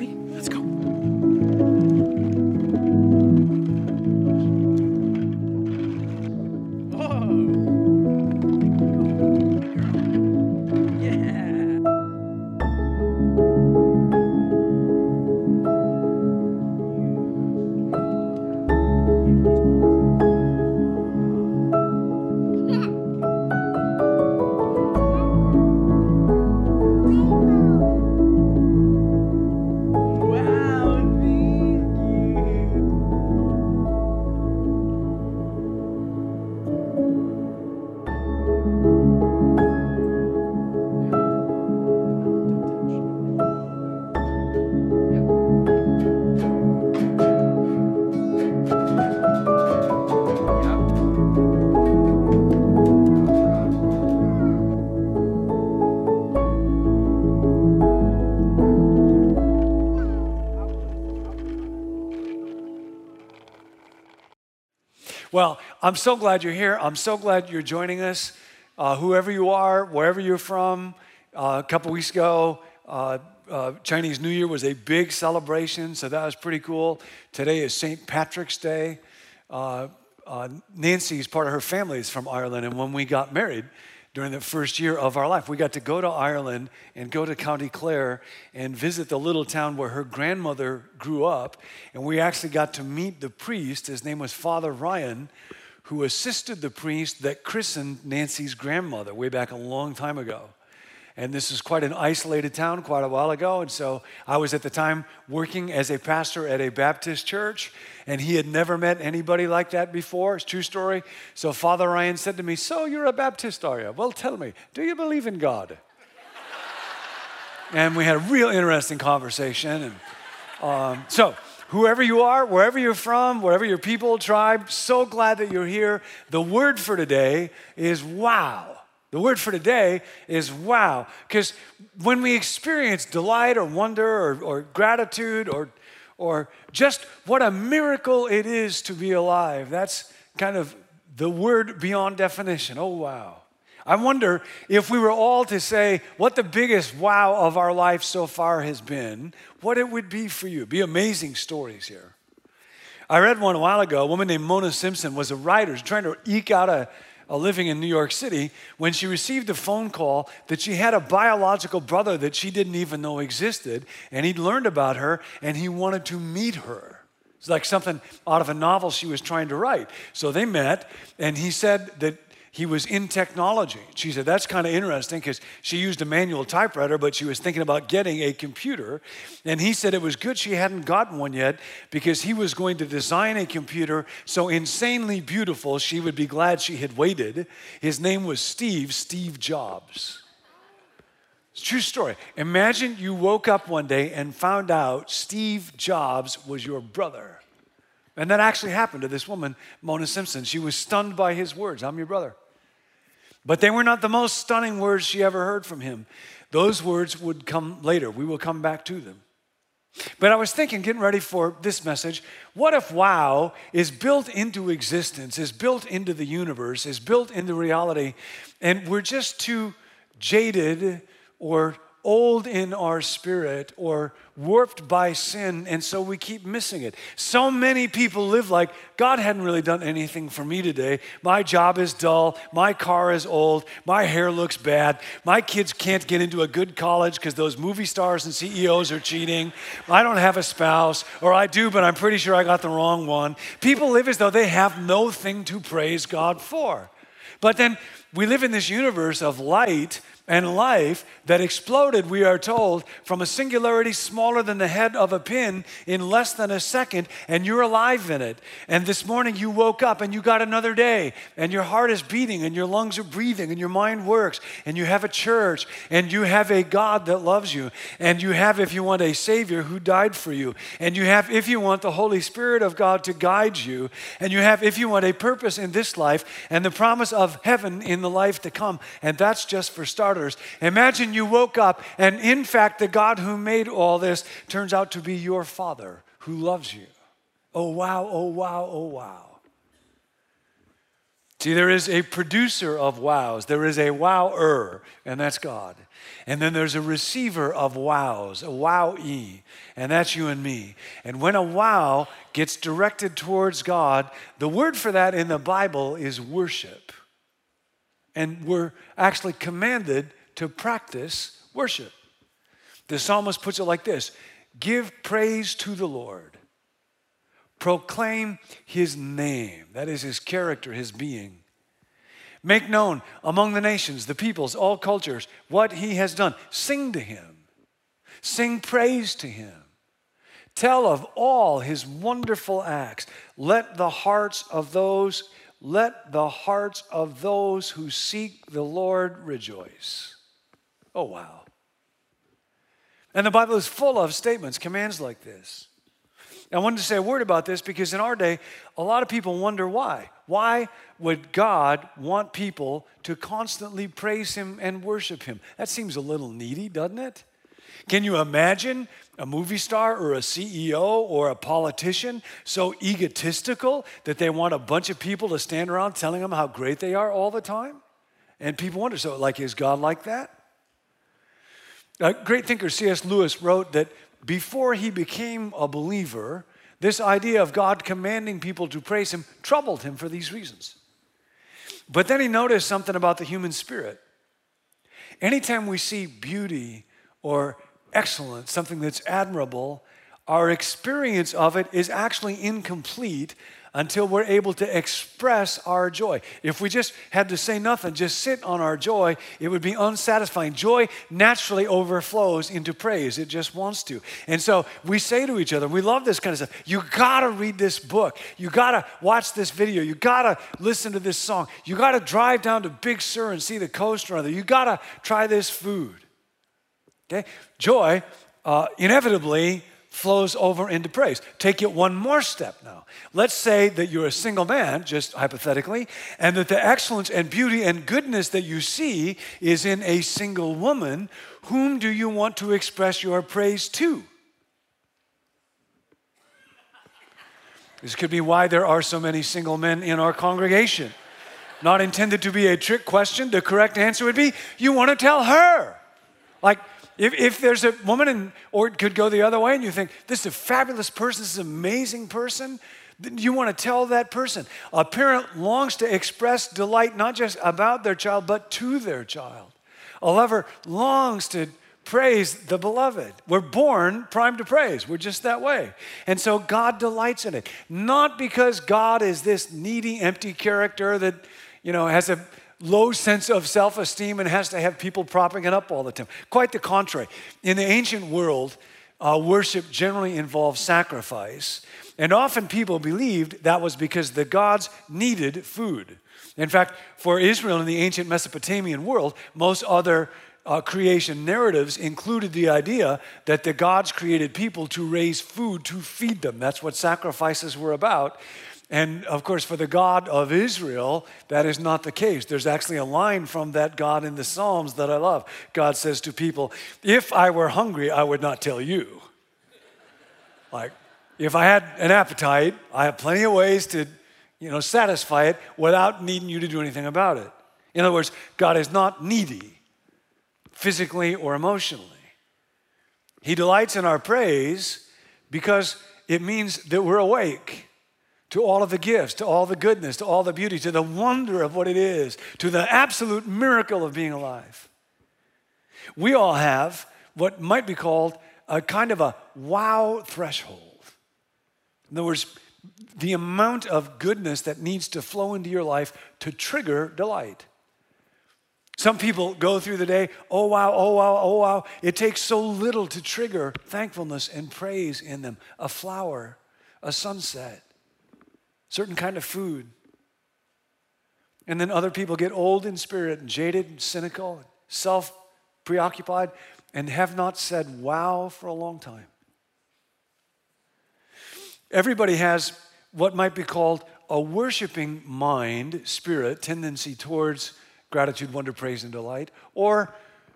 Ready? Let's go. I'm so glad you're here. I'm so glad you're joining us. Uh, whoever you are, wherever you're from, uh, a couple weeks ago, uh, uh, Chinese New Year was a big celebration, so that was pretty cool. Today is St. Patrick's Day. Uh, uh, Nancy's part of her family is from Ireland, and when we got married, during the first year of our life. We got to go to Ireland and go to County Clare and visit the little town where her grandmother grew up. And we actually got to meet the priest. His name was Father Ryan, who assisted the priest that christened Nancy's grandmother way back a long time ago. And this is quite an isolated town quite a while ago. And so I was at the time working as a pastor at a Baptist church, and he had never met anybody like that before. It's true story. So Father Ryan said to me, So you're a Baptist, are you? Well, tell me, do you believe in God? and we had a real interesting conversation. And um, so, whoever you are, wherever you're from, wherever your people, tribe, so glad that you're here. The word for today is wow. The word for today is wow. Because when we experience delight or wonder or, or, gratitude or, or just what a miracle it is to be alive, that's kind of the word beyond definition. Oh, wow. I wonder if we were all to say what the biggest wow of our life so far has been, what it would be for you. Be amazing stories here. I read one a while ago. A woman named Mona Simpson was a writer trying to eke out a living in New York City when she received a phone call that she had a biological brother that she didn't even know existed, and he'd learned about her and he wanted to meet her. It's like something out of a novel she was trying to write. So they met, and he said that he was in technology. She said, That's kind of interesting because she used a manual typewriter, but she was thinking about getting a computer. And he said it was good she hadn't gotten one yet because he was going to design a computer so insanely beautiful she would be glad she had waited. His name was Steve, Steve Jobs. It's true story. Imagine you woke up one day and found out Steve Jobs was your brother. And that actually happened to this woman, Mona Simpson. She was stunned by his words I'm your brother. But they were not the most stunning words she ever heard from him. Those words would come later. We will come back to them. But I was thinking, getting ready for this message, what if wow is built into existence, is built into the universe, is built into reality, and we're just too jaded or old in our spirit or warped by sin, and so we keep missing it. So many people live like God hadn't really done anything for me today. My job is dull, my car is old, my hair looks bad, my kids can't get into a good college because those movie stars and CEOs are cheating, I don't have a spouse, or I do, but I'm pretty sure I got the wrong one. People live as though they have no thing to praise God for. But then we live in this universe of light and life that exploded, we are told, from a singularity smaller than the head of a pin in less than a second, and you're alive in it. And this morning you woke up and you got another day, and your heart is beating, and your lungs are breathing, and your mind works, and you have a church, and you have a God that loves you, and you have, if you want, a Savior who died for you, and you have, if you want, the Holy Spirit of God to guide you, and you have, if you want, a purpose in this life and the promise of heaven in the life to come. And that's just for starters Imagine you woke up, and in fact, the God who made all this turns out to be your Father who loves you. Oh, wow, oh, wow, oh, wow. See, there is a producer of wows, there is a wower, and that's God. And then there's a receiver of wows, a wowee, and that's you and me. And when a wow gets directed towards God, the word for that in the Bible is worship. And we're actually commanded to practice worship. The psalmist puts it like this Give praise to the Lord Proclaim his name, that is his character, his being. Make known among the nations, the peoples, all cultures, what he has done. Sing to him, sing praise to him. Tell of all his wonderful acts. Let the hearts of those let the hearts of those who seek the Lord rejoice. Oh, wow. And the Bible is full of statements, commands like this. I wanted to say a word about this because in our day, a lot of people wonder why. Why would God want people to constantly praise Him and worship Him? That seems a little needy, doesn't it? Can you imagine a movie star or a CEO or a politician so egotistical that they want a bunch of people to stand around telling them how great they are all the time? And people wonder, so like, is God like that? A great thinker C.S. Lewis wrote that before he became a believer, this idea of God commanding people to praise him troubled him for these reasons. But then he noticed something about the human spirit. Anytime we see beauty or excellence, something that's admirable, our experience of it is actually incomplete until we're able to express our joy. If we just had to say nothing, just sit on our joy, it would be unsatisfying. Joy naturally overflows into praise, it just wants to. And so we say to each other, we love this kind of stuff. You gotta read this book, you gotta watch this video, you gotta listen to this song, you gotta drive down to Big Sur and see the coast or other, you gotta try this food. Okay? Joy uh, inevitably flows over into praise. Take it one more step now. Let's say that you're a single man, just hypothetically, and that the excellence and beauty and goodness that you see is in a single woman. Whom do you want to express your praise to? This could be why there are so many single men in our congregation. Not intended to be a trick question. The correct answer would be you want to tell her. If, if there's a woman, and, or it could go the other way, and you think, this is a fabulous person, this is an amazing person, you want to tell that person. A parent longs to express delight not just about their child, but to their child. A lover longs to praise the beloved. We're born primed to praise. We're just that way. And so God delights in it. Not because God is this needy, empty character that, you know, has a low sense of self esteem and has to have people propping it up all the time. Quite the contrary. In the ancient world, uh, worship generally involved sacrifice, and often people believed that was because the gods needed food. In fact, for Israel in the ancient Mesopotamian world, most other uh, creation narratives included the idea that the gods created people to raise food to feed them. That's what sacrifices were about. And of course, for the God of Israel, that is not the case. There's actually a line from that God in the Psalms that I love. God says to people, If I were hungry, I would not tell you. Like, if I had an appetite, I have plenty of ways to, you know, satisfy it without needing you to do anything about it. In other words, God is not needy physically or emotionally. He delights in our praise because it means that we're awake to all of the gifts, to all the goodness, to all the beauty, to the wonder of what it is, to the absolute miracle of being alive. We all have what might be called a kind of a wow threshold. In other words, the amount of goodness that needs to flow into your life to trigger delight. Some people go through the day, oh wow, oh wow, oh wow. It takes so little to trigger thankfulness and praise in them. A flower, a sunset, certain kind of food. And then other people get old in spirit and jaded and cynical, and self preoccupied, and have not said wow for a long time. Everybody has what might be called a worshiping mind, spirit, tendency towards gratitude, wonder, praise, and delight, or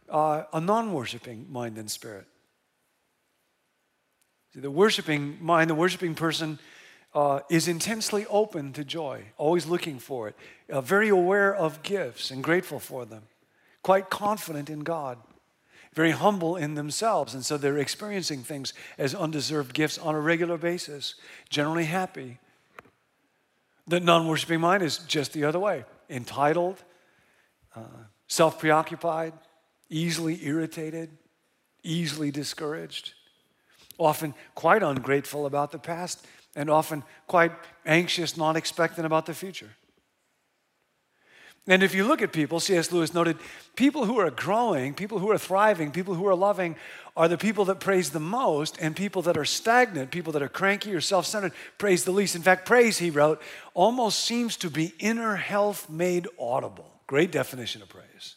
uh, a non worshiping mind and spirit. See, the worshiping mind, the worshiping person, uh, is intensely open to joy, always looking for it, uh, very aware of gifts and grateful for them, quite confident in God, very humble in themselves. And so they're experiencing things as undeserved gifts on a regular basis, generally happy. The non worshiping mind is just the other way entitled, uh, self preoccupied, easily irritated, easily discouraged, often quite ungrateful about the past, and often quite anxious, not expectant about the future. And if you look at people, C.S. Lewis noted, people who are growing, people who are thriving, people who are loving are the people that praise the most, and people that are stagnant, people that are cranky or self centered, praise the least. In fact, praise, he wrote, almost seems to be inner health made audible. Great definition of praise.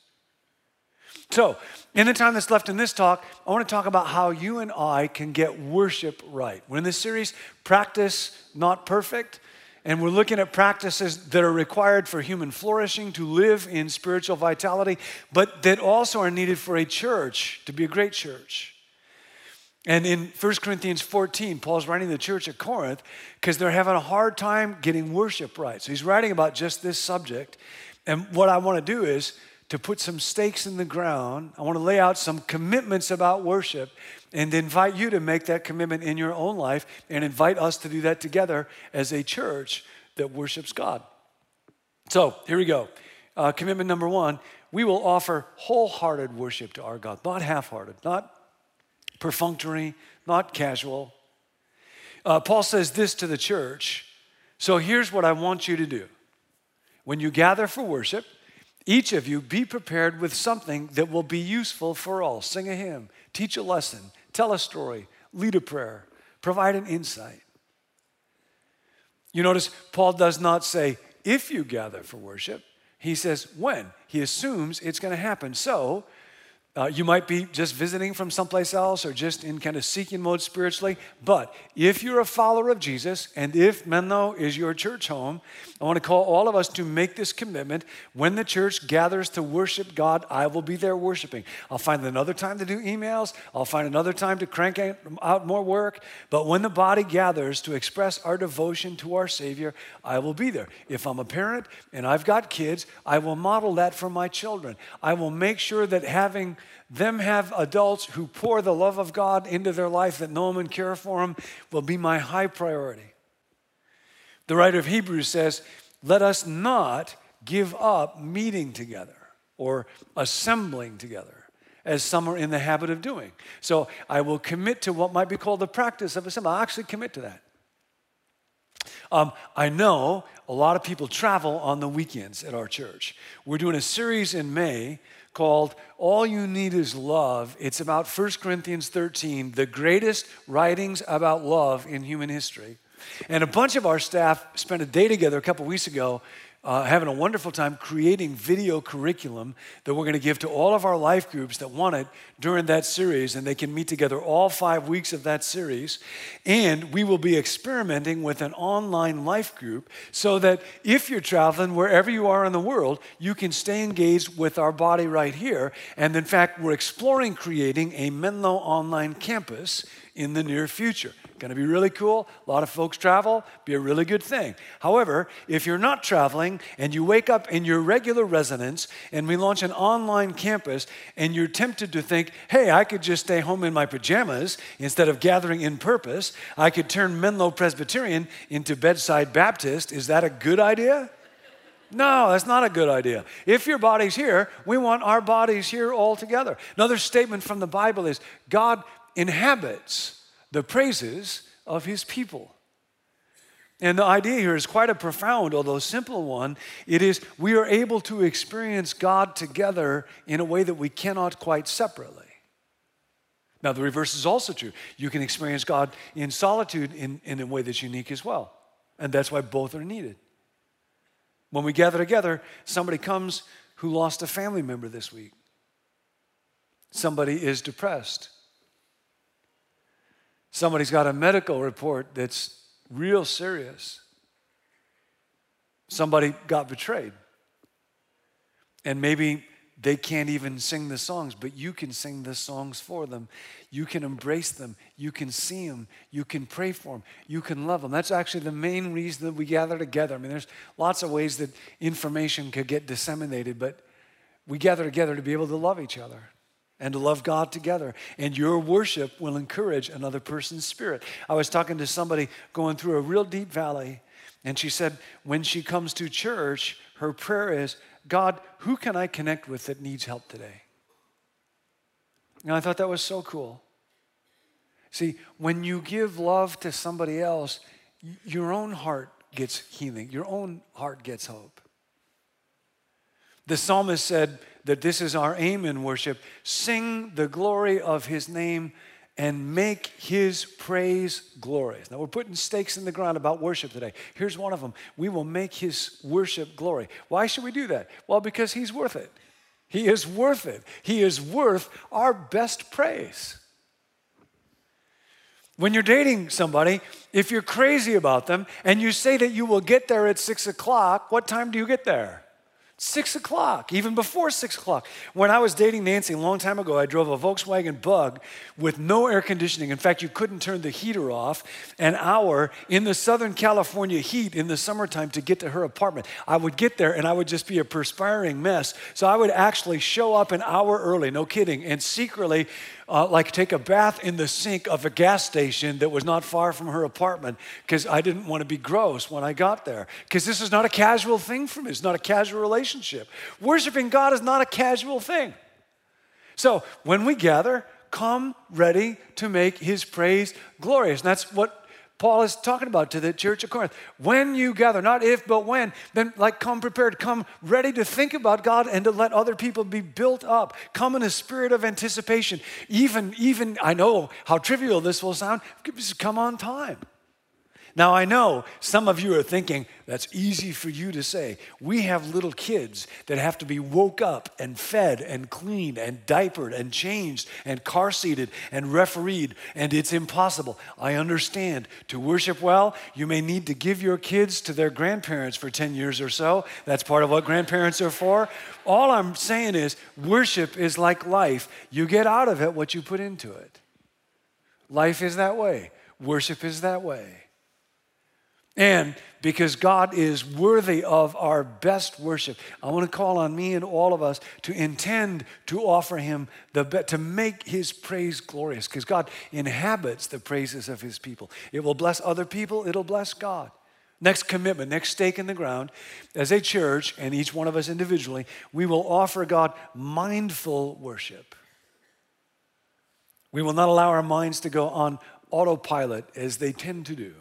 So, in the time that's left in this talk, I want to talk about how you and I can get worship right. We're in this series, Practice Not Perfect, and we're looking at practices that are required for human flourishing, to live in spiritual vitality, but that also are needed for a church to be a great church. And in 1 Corinthians 14, Paul's writing the church at Corinth because they're having a hard time getting worship right. So he's writing about just this subject. And what I want to do is to put some stakes in the ground. I want to lay out some commitments about worship and invite you to make that commitment in your own life and invite us to do that together as a church that worships God. So here we go. Uh, commitment number one we will offer wholehearted worship to our God, not half hearted, not perfunctory, not casual. Uh, Paul says this to the church. So here's what I want you to do. When you gather for worship, each of you be prepared with something that will be useful for all. Sing a hymn, teach a lesson, tell a story, lead a prayer, provide an insight. You notice Paul does not say, if you gather for worship, he says, when. He assumes it's going to happen. So, uh, you might be just visiting from someplace else or just in kind of seeking mode spiritually. But if you're a follower of Jesus and if Menlo is your church home, I want to call all of us to make this commitment. When the church gathers to worship God, I will be there worshiping. I'll find another time to do emails, I'll find another time to crank out more work. But when the body gathers to express our devotion to our Savior, I will be there. If I'm a parent and I've got kids, I will model that for my children. I will make sure that having them have adults who pour the love of God into their life that know them and care for them will be my high priority. The writer of Hebrews says, Let us not give up meeting together or assembling together as some are in the habit of doing. So I will commit to what might be called the practice of assembly. I'll actually commit to that. Um, I know a lot of people travel on the weekends at our church. We're doing a series in May called All You Need Is Love. It's about 1 Corinthians 13, the greatest writings about love in human history. And a bunch of our staff spent a day together a couple weeks ago uh, having a wonderful time creating video curriculum that we're going to give to all of our life groups that want it during that series. And they can meet together all five weeks of that series. And we will be experimenting with an online life group so that if you're traveling wherever you are in the world, you can stay engaged with our body right here. And in fact, we're exploring creating a Menlo online campus in the near future. Going to be really cool. A lot of folks travel, be a really good thing. However, if you're not traveling and you wake up in your regular residence and we launch an online campus and you're tempted to think, hey, I could just stay home in my pajamas instead of gathering in purpose, I could turn Menlo Presbyterian into Bedside Baptist. Is that a good idea? No, that's not a good idea. If your body's here, we want our bodies here all together. Another statement from the Bible is God inhabits the praises of his people. And the idea here is quite a profound, although simple one. It is we are able to experience God together in a way that we cannot quite separately. Now, the reverse is also true. You can experience God in solitude in, in a way that's unique as well. And that's why both are needed. When we gather together, somebody comes who lost a family member this week. Somebody is depressed. Somebody's got a medical report that's real serious. Somebody got betrayed. And maybe they can't even sing the songs, but you can sing the songs for them. You can embrace them. You can see them. You can pray for them. You can love them. That's actually the main reason that we gather together. I mean, there's lots of ways that information could get disseminated, but we gather together to be able to love each other and to love God together. And your worship will encourage another person's spirit. I was talking to somebody going through a real deep valley, and she said when she comes to church, her prayer is, God, who can I connect with that needs help today? And I thought that was so cool. See, when you give love to somebody else, your own heart gets healing, your own heart gets hope. The psalmist said that this is our aim in worship sing the glory of his name and make his praise glorious. Now, we're putting stakes in the ground about worship today. Here's one of them we will make his worship glory. Why should we do that? Well, because he's worth it. He is worth it. He is worth our best praise. When you're dating somebody, if you're crazy about them and you say that you will get there at six o'clock, what time do you get there? Six o'clock, even before six o'clock. When I was dating Nancy a long time ago, I drove a Volkswagen Bug with no air conditioning. In fact, you couldn't turn the heater off an hour in the Southern California heat in the summertime to get to her apartment. I would get there and I would just be a perspiring mess. So I would actually show up an hour early, no kidding, and secretly uh, like take a bath in the sink of a gas station that was not far from her apartment because I didn't want to be gross when I got there. Because this is not a casual thing for me, it's not a casual relationship. Worshiping God is not a casual thing. So when we gather, come ready to make his praise glorious. And that's what Paul is talking about to the church of Corinth. When you gather, not if, but when, then like come prepared, come ready to think about God and to let other people be built up. Come in a spirit of anticipation. Even, even, I know how trivial this will sound, come on time. Now, I know some of you are thinking, that's easy for you to say. We have little kids that have to be woke up and fed and cleaned and diapered and changed and car seated and refereed, and it's impossible. I understand. To worship well, you may need to give your kids to their grandparents for 10 years or so. That's part of what grandparents are for. All I'm saying is, worship is like life. You get out of it what you put into it. Life is that way, worship is that way. And because God is worthy of our best worship, I want to call on me and all of us to intend to offer Him the best, to make His praise glorious, because God inhabits the praises of His people. It will bless other people, it'll bless God. Next commitment, next stake in the ground, as a church and each one of us individually, we will offer God mindful worship. We will not allow our minds to go on autopilot as they tend to do.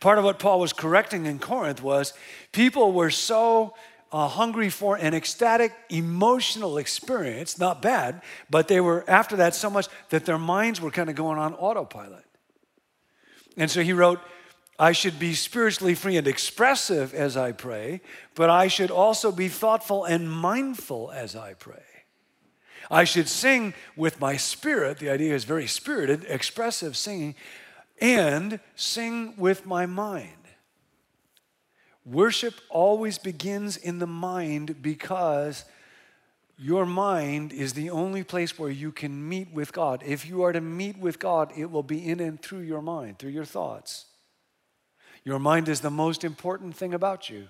Part of what Paul was correcting in Corinth was people were so uh, hungry for an ecstatic emotional experience, not bad, but they were after that so much that their minds were kind of going on autopilot. And so he wrote, I should be spiritually free and expressive as I pray, but I should also be thoughtful and mindful as I pray. I should sing with my spirit. The idea is very spirited, expressive singing, and sing with my mind. Worship always begins in the mind because your mind is the only place where you can meet with God. If you are to meet with God, it will be in and through your mind, through your thoughts. Your mind is the most important thing about you.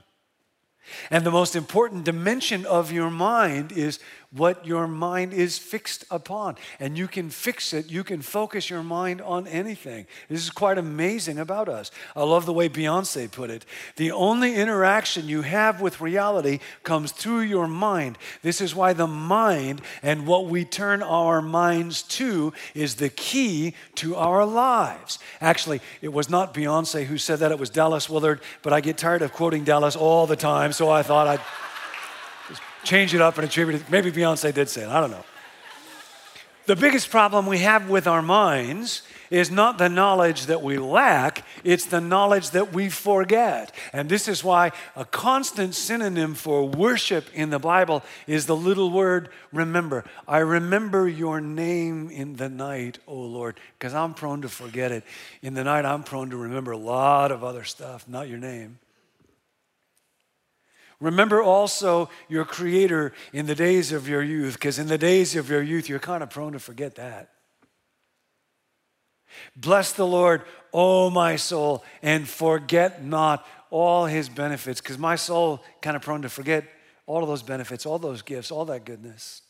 And the most important dimension of your mind is what your mind is fixed upon. And you can fix it, you can focus your mind on anything. This is quite amazing about us. I love the way Beyonce put it. The only interaction you have with reality comes through your mind. This is why the mind and what we turn our minds to is the key to our lives. Actually, it was not Beyonce who said that, it was Dallas Willard, but I get tired of quoting Dallas all the time, so I thought I'd change it up and attribute it. Maybe Beyonce did say it. I don't know. The biggest problem we have with our minds is not the knowledge that we lack, it's the knowledge that we forget. And this is why a constant synonym for worship in the Bible is the little word remember. I remember your name in the night, O Lord, because I'm prone to forget it. In the night, I'm prone to remember a lot of other stuff, not your name. Remember also your Creator in the days of your youth, because in the days of your youth, you're kind of prone to forget that. Bless the Lord, O my soul, and forget not all his benefits, because my soul kind of prone to forget all of those benefits, all those gifts, all that goodness.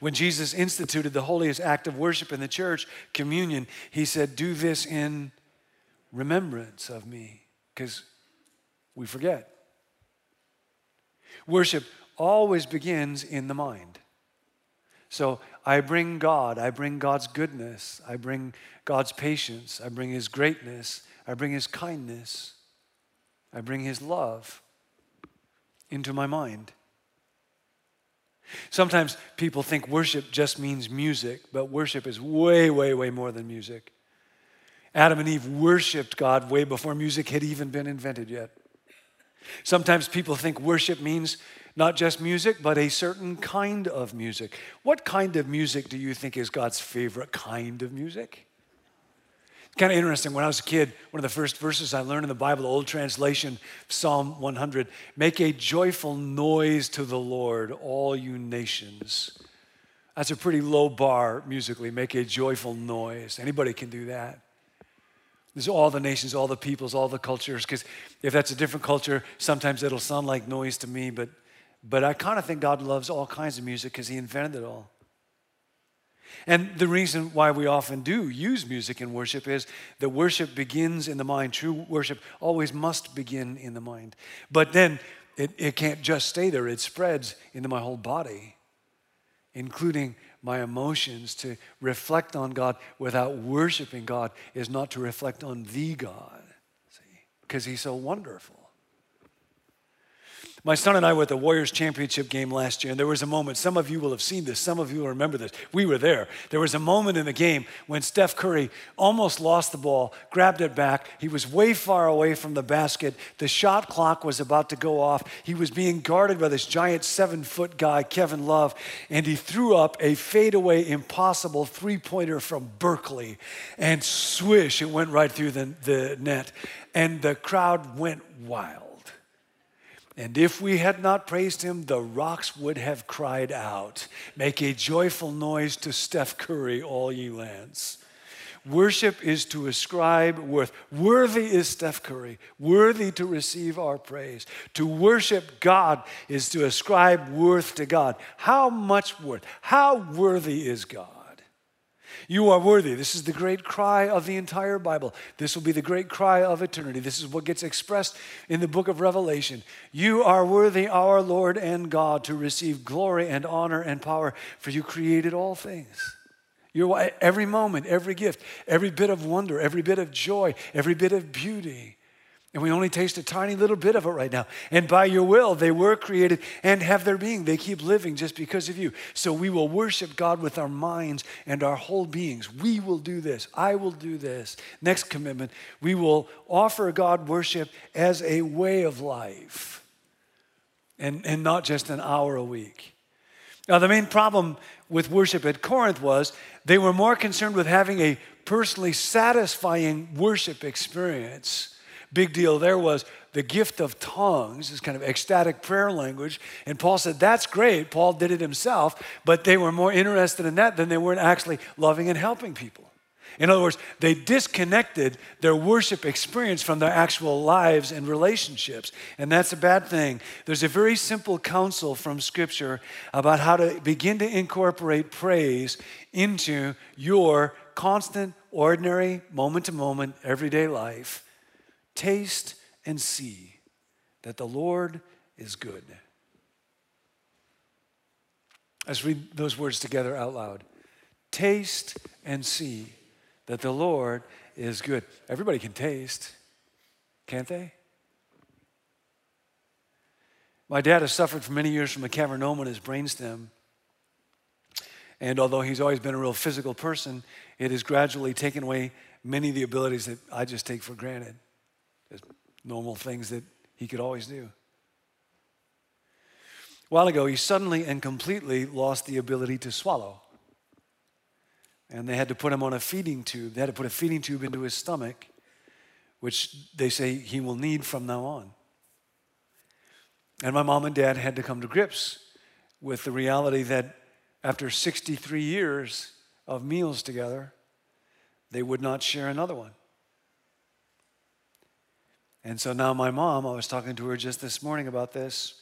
When Jesus instituted the holiest act of worship in the church, communion, he said, Do this in remembrance of me, because we forget. Worship always begins in the mind. So I bring God, I bring God's goodness, I bring God's patience, I bring His greatness, I bring His kindness, I bring His love into my mind. Sometimes people think worship just means music, but worship is way, way, way more than music. Adam and Eve worshiped God way before music had even been invented yet. Sometimes people think worship means not just music, but a certain kind of music. What kind of music do you think is God's favorite kind of music? Kind of interesting. When I was a kid, one of the first verses I learned in the Bible, the old translation, Psalm 100, make a joyful noise to the Lord, all you nations. That's a pretty low bar musically. Make a joyful noise. Anybody can do that. There's all the nations, all the peoples, all the cultures, because if that's a different culture, sometimes it'll sound like noise to me, but, but I kind of think God loves all kinds of music because He invented it all. And the reason why we often do use music in worship is that worship begins in the mind. True worship always must begin in the mind. But then it, it can't just stay there, it spreads into my whole body, including my emotions, to reflect on God without worshiping God is not to reflect on the God, see, because He's so wonderful. My son and I were at the Warriors Championship game last year, and there was a moment. Some of you will have seen this, some of you will remember this. We were there. There was a moment in the game when Steph Curry almost lost the ball, grabbed it back. He was way far away from the basket. The shot clock was about to go off. He was being guarded by this giant seven foot guy, Kevin Love, and he threw up a fadeaway, impossible three pointer from Berkeley. And swish, it went right through the, the net. And the crowd went wild. And if we had not praised him, the rocks would have cried out, Make a joyful noise to Steph Curry, all ye lands. Worship is to ascribe worth. Worthy is Steph Curry, worthy to receive our praise. To worship God is to ascribe worth to God. How much worth? How worthy is God? You are worthy. This is the great cry of the entire Bible. This will be the great cry of eternity. This is what gets expressed in the book of Revelation. You are worthy, our Lord and God, to receive glory and honor and power, for you created all things. You're, every moment, every gift, every bit of wonder, every bit of joy, every bit of beauty and we only taste a tiny little bit of it right now. And by your will, they were created and have their being. They keep living just because of you. So we will worship God with our minds and our whole beings. We will do this. I will do this. Next commitment, we will offer God worship as a way of life and, and not just an hour a week. Now, the main problem with worship at Corinth was they were more concerned with having a personally satisfying worship experience big deal there was the gift of tongues, this kind of ecstatic prayer language. And Paul said, That's great. Paul did it himself, but they were more interested in that than they were in actually loving and helping people. In other words, they disconnected their worship experience from their actual lives and relationships. And that's a bad thing. There's a very simple counsel from Scripture about how to begin to incorporate praise into your constant, ordinary, moment to moment, everyday life Taste and see that the Lord is good. Let's read those words together out loud. Taste and see that the Lord is good. Everybody can taste, can't they? My dad has suffered for many years from a cavernoma in his brainstem. And although he's always been a real physical person, it has gradually taken away many of the abilities that I just take for granted normal things that he could always do. A while ago, he suddenly and completely lost the ability to swallow. And they had to put him on a feeding tube. They had to put a feeding tube into his stomach, which they say he will need from now on. And my mom and dad had to come to grips with the reality that after 63 years of meals together, they would not share another one. And so now my mom, I was talking to her just this morning about this,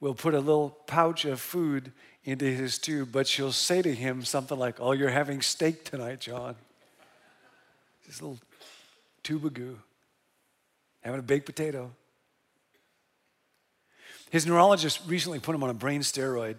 will put a little pouch of food into his tube, but she'll say to him something like, Oh, you're having steak tonight, John. This little tube of goo, having a baked potato. His neurologist recently put him on a brain steroid.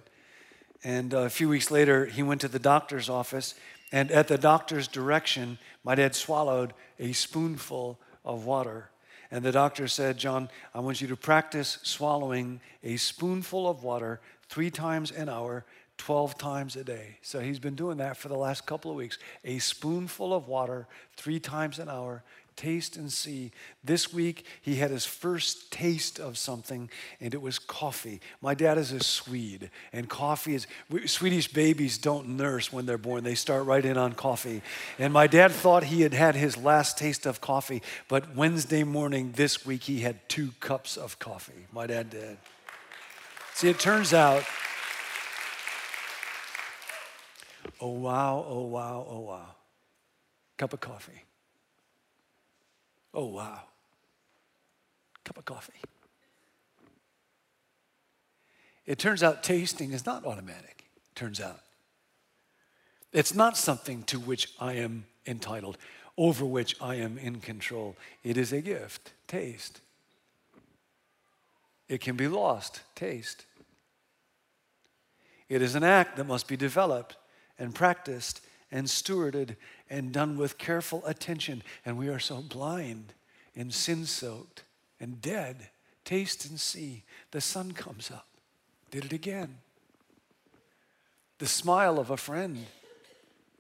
And uh, a few weeks later, he went to the doctor's office. And at the doctor's direction, my dad swallowed a spoonful of water. And the doctor said, John, I want you to practice swallowing a spoonful of water three times an hour, 12 times a day. So he's been doing that for the last couple of weeks. A spoonful of water three times an hour, taste and see. This week, he had his first taste of something, and it was coffee. My dad is a Swede, and coffee is, Swedish babies don't nurse when they're born, they start right in on coffee. And my dad thought he had had his last taste of coffee, but Wednesday morning this week, he had two cups of coffee. My dad did. See, it turns out, oh wow, oh wow, oh wow, cup of coffee. Oh, wow. Cup of coffee. It turns out tasting is not automatic, turns out. It's not something to which I am entitled, over which I am in control. It is a gift, taste. It can be lost, taste. It is an act that must be developed and practiced and stewarded and done with careful attention. And we are so blind and sin soaked and dead. Taste and see. The sun comes up. Did it again. The smile of a friend.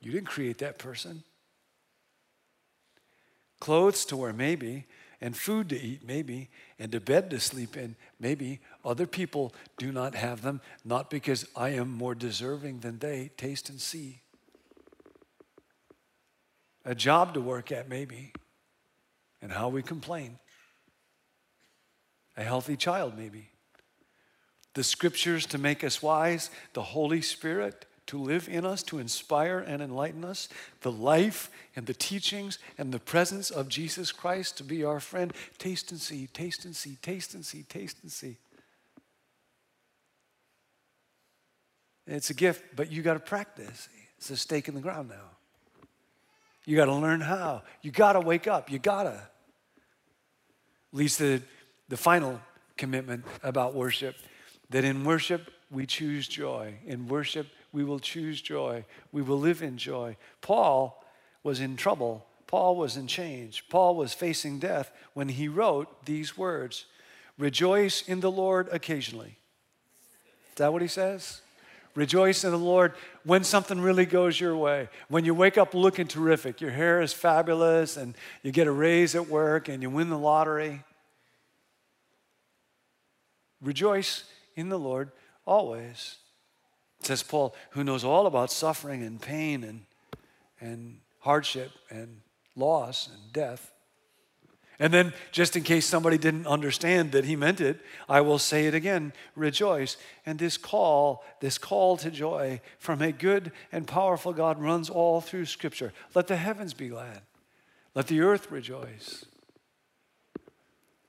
You didn't create that person. Clothes to wear, maybe, and food to eat, maybe, and a bed to sleep in, maybe. Other people do not have them, not because I am more deserving than they. Taste and see a job to work at, maybe, and how we complain. A healthy child, maybe. The scriptures to make us wise, the Holy Spirit to live in us, to inspire and enlighten us, the life and the teachings and the presence of Jesus Christ to be our friend. Taste and see, taste and see, taste and see, taste and see. It's a gift, but you got to practice. It's a stake in the ground now. You got to learn how. You got to wake up. You got to. Leads to the final commitment about worship that in worship we choose joy. In worship we will choose joy. We will live in joy. Paul was in trouble. Paul was in chains. Paul was facing death when he wrote these words Rejoice in the Lord occasionally. Is that what he says? Rejoice in the Lord when something really goes your way. When you wake up looking terrific, your hair is fabulous, and you get a raise at work, and you win the lottery. Rejoice in the Lord always. Says Paul, who knows all about suffering and pain and, and hardship and loss and death. And then, just in case somebody didn't understand that he meant it, I will say it again rejoice. And this call, this call to joy from a good and powerful God runs all through Scripture. Let the heavens be glad, let the earth rejoice.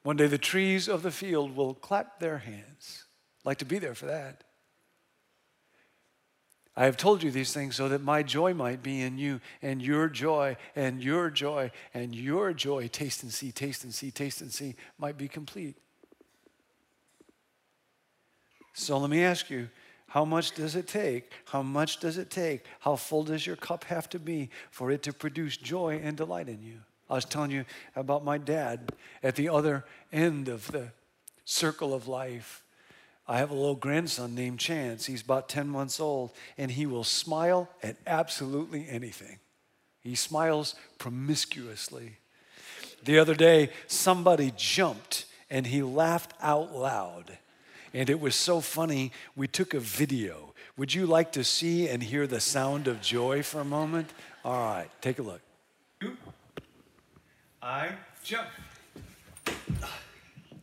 One day, the trees of the field will clap their hands. I'd like to be there for that. I have told you these things so that my joy might be in you, and your joy, and your joy, and your joy, taste and see, taste and see, taste and see, might be complete. So let me ask you how much does it take? How much does it take? How full does your cup have to be for it to produce joy and delight in you? I was telling you about my dad at the other end of the circle of life. I have a little grandson named Chance. He's about 10 months old, and he will smile at absolutely anything. He smiles promiscuously. The other day, somebody jumped and he laughed out loud. And it was so funny, we took a video. Would you like to see and hear the sound of joy for a moment? All right, take a look. I jump.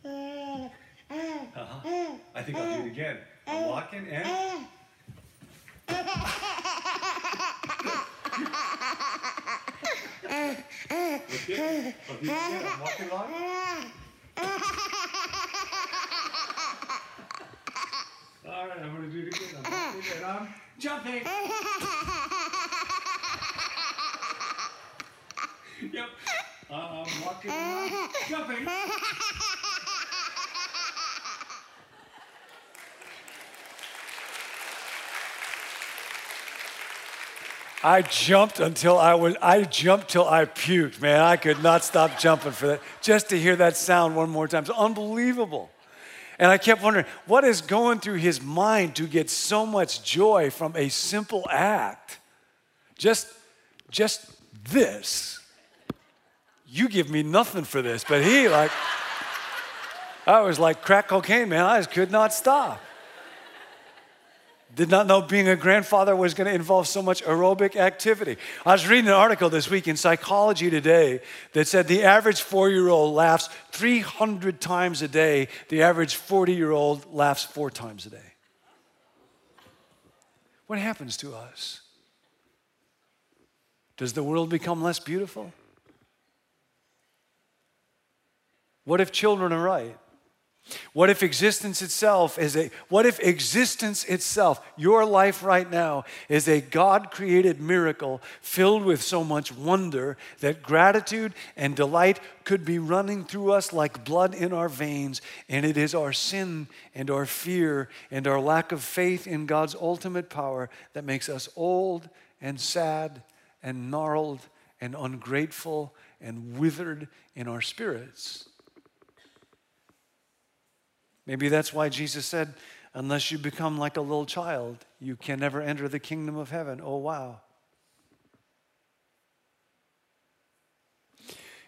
Ah. Uh, Uh-huh. I think uh, I'll do it again. Uh, I'm walking and. Uh. Okay. I'll do it again. I'm walking along. All right, I'm gonna do it again. I'm walking and I'm jumping. yep. I'm walking along, jumping. I jumped until I was I jumped till I puked, man. I could not stop jumping for that. Just to hear that sound one more time. It's unbelievable. And I kept wondering, what is going through his mind to get so much joy from a simple act? Just just this. You give me nothing for this, but he like I was like crack cocaine, man. I just could not stop. Did not know being a grandfather was going to involve so much aerobic activity. I was reading an article this week in Psychology Today that said the average four year old laughs 300 times a day, the average 40 year old laughs four times a day. What happens to us? Does the world become less beautiful? What if children are right? What if existence itself is a, what if existence itself, your life right now, is a God created miracle filled with so much wonder that gratitude and delight could be running through us like blood in our veins, and it is our sin and our fear and our lack of faith in God's ultimate power that makes us old and sad and gnarled and ungrateful and withered in our spirits. Maybe that's why Jesus said, Unless you become like a little child, you can never enter the kingdom of heaven. Oh, wow.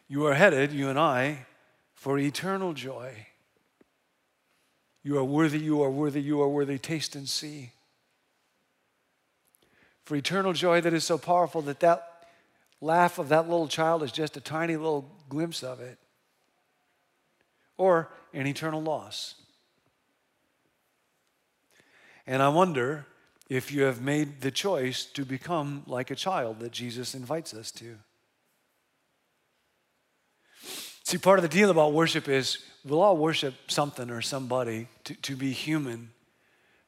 You are headed, you and I, for eternal joy. You are worthy, you are worthy, you are worthy. Taste and see. For eternal joy that is so powerful that that laugh of that little child is just a tiny little glimpse of it. Or an eternal loss. And I wonder if you have made the choice to become like a child that Jesus invites us to. See, part of the deal about worship is we'll all worship something or somebody. To, to be human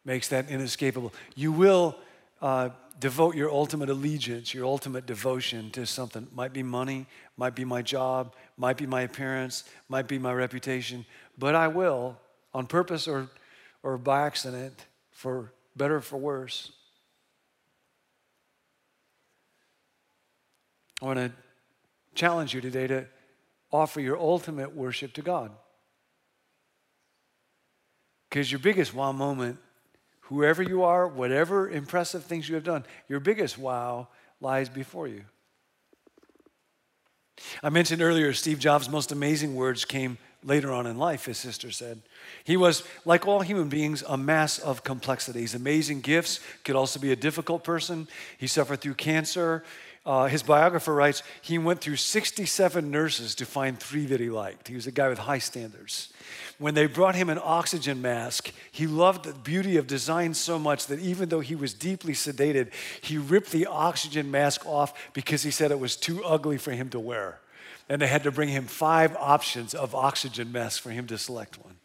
makes that inescapable. You will uh, devote your ultimate allegiance, your ultimate devotion to something. Might be money, might be my job, might be my appearance, might be my reputation, but I will, on purpose or, or by accident, for better or for worse. I want to challenge you today to offer your ultimate worship to God. Because your biggest wow moment, whoever you are, whatever impressive things you have done, your biggest wow lies before you. I mentioned earlier Steve Jobs' most amazing words came later on in life, his sister said. He was, like all human beings, a mass of complexities, amazing gifts, could also be a difficult person. He suffered through cancer. Uh, his biographer writes he went through 67 nurses to find three that he liked. He was a guy with high standards. When they brought him an oxygen mask, he loved the beauty of design so much that even though he was deeply sedated, he ripped the oxygen mask off because he said it was too ugly for him to wear. And they had to bring him five options of oxygen masks for him to select one.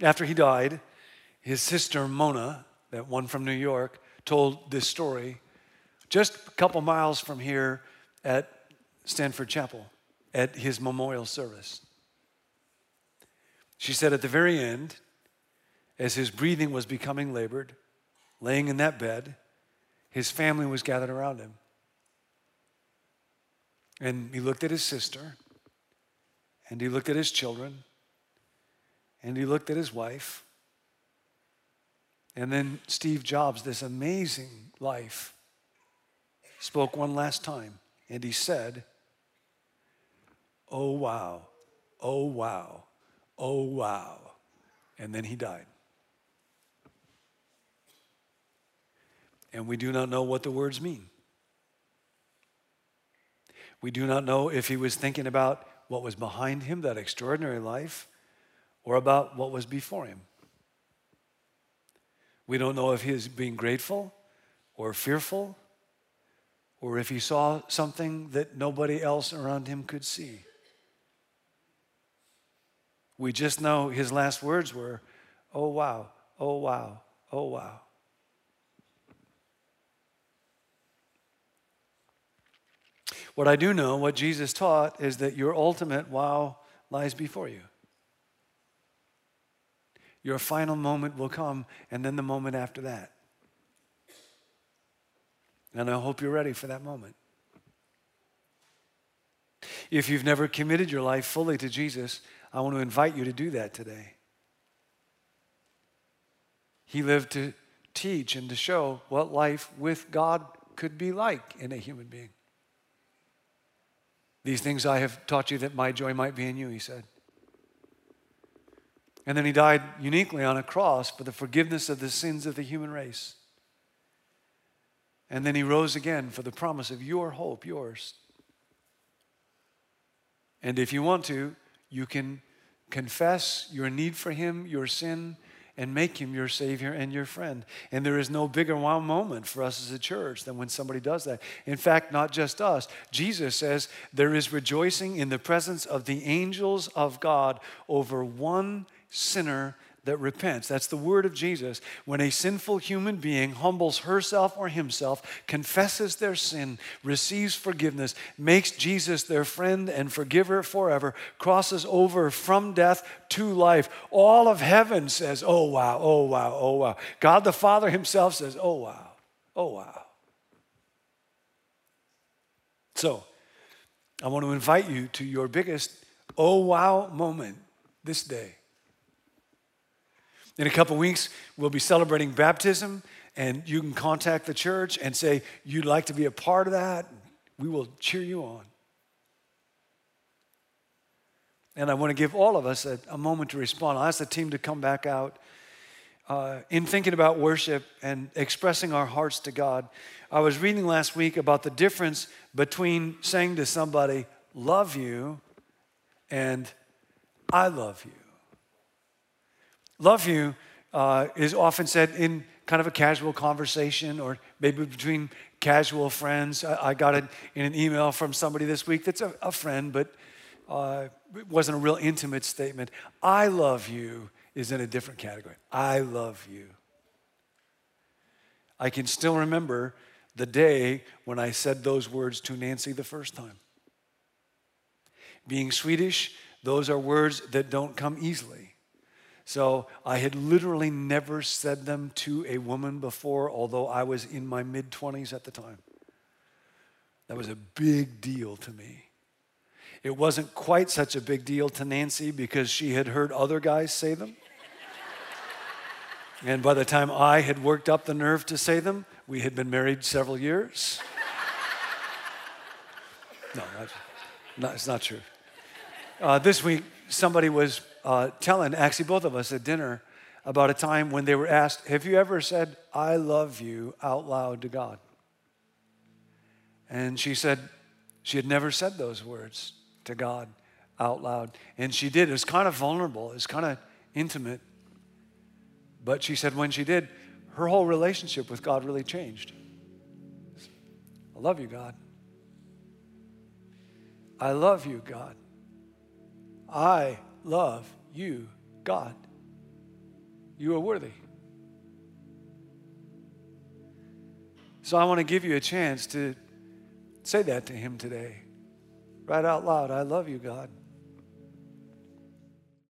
After he died, his sister Mona, that one from New York, told this story just a couple miles from here at Stanford Chapel at his memorial service. She said at the very end, as his breathing was becoming labored, laying in that bed, his family was gathered around him. And he looked at his sister, and he looked at his children, and he looked at his wife. And then Steve Jobs, this amazing life, spoke one last time, and he said, Oh, wow, oh, wow, oh, wow. And then he died. And we do not know what the words mean. We do not know if he was thinking about what was behind him, that extraordinary life, or about what was before him. We don't know if he is being grateful or fearful or if he saw something that nobody else around him could see. We just know his last words were, Oh, wow, oh, wow, oh, wow. What I do know, what Jesus taught, is that your ultimate wow lies before you. Your final moment will come, and then the moment after that. And I hope you're ready for that moment. If you've never committed your life fully to Jesus, I want to invite you to do that today. He lived to teach and to show what life with God could be like in a human being. These things I have taught you that my joy might be in you, he said. And then he died uniquely on a cross for the forgiveness of the sins of the human race. And then he rose again for the promise of your hope, yours. And if you want to, you can confess your need for him, your sin, and make him your Savior and your friend. And there is no bigger wow moment for us as a church than when somebody does that. In fact, not just us. Jesus says there is rejoicing in the presence of the angels of God over one sinner that repents. That's the word of Jesus. When a sinful human being humbles herself or himself, confesses their sin, receives forgiveness, makes Jesus their friend and forgiver forever, crosses over from death to life, all of heaven says, Oh, wow, oh, wow, oh, wow. God the Father himself says, Oh, wow, oh, wow. So, I want to invite you to your biggest oh, wow moment this day. In a couple weeks, we'll be celebrating baptism, and you can contact the church and say you'd like to be a part of that. We will cheer you on. And I want to give all of us a, a moment to respond. I'll ask the team to come back out. Uh, in thinking about worship and expressing our hearts to God, I was reading last week about the difference between saying to somebody, love you, and I love you. Love you uh, is often said in kind of a casual conversation or maybe between casual friends. I, I got it in an email from somebody this week that's a, a friend, but uh, it wasn't a real intimate statement. I love you is in a different category. I love you. I can still remember the day when I said those words to Nancy the first time. Being Swedish, those are words that don't come easily. So I had literally never said them to a woman before, although I was in my mid 20s at the time. That was a big deal to me. It wasn't quite such a big deal to Nancy because she had heard other guys say them. and by the time I had worked up the nerve to say them, we had been married several years. no, not, it's not true. Uh, this week, somebody was uh, telling, actually, both of us at dinner, about a time when they were asked, Have you ever said, I love you out loud to God? And she said, she had never said those words to God out loud. And she did. It was kind of vulnerable, it was kind of intimate. But she said, when she did, her whole relationship with God really changed. I love you, God. I love you, God. I love you, God. You are worthy. So I want to give you a chance to say that to Him today. Right out loud I love you, God.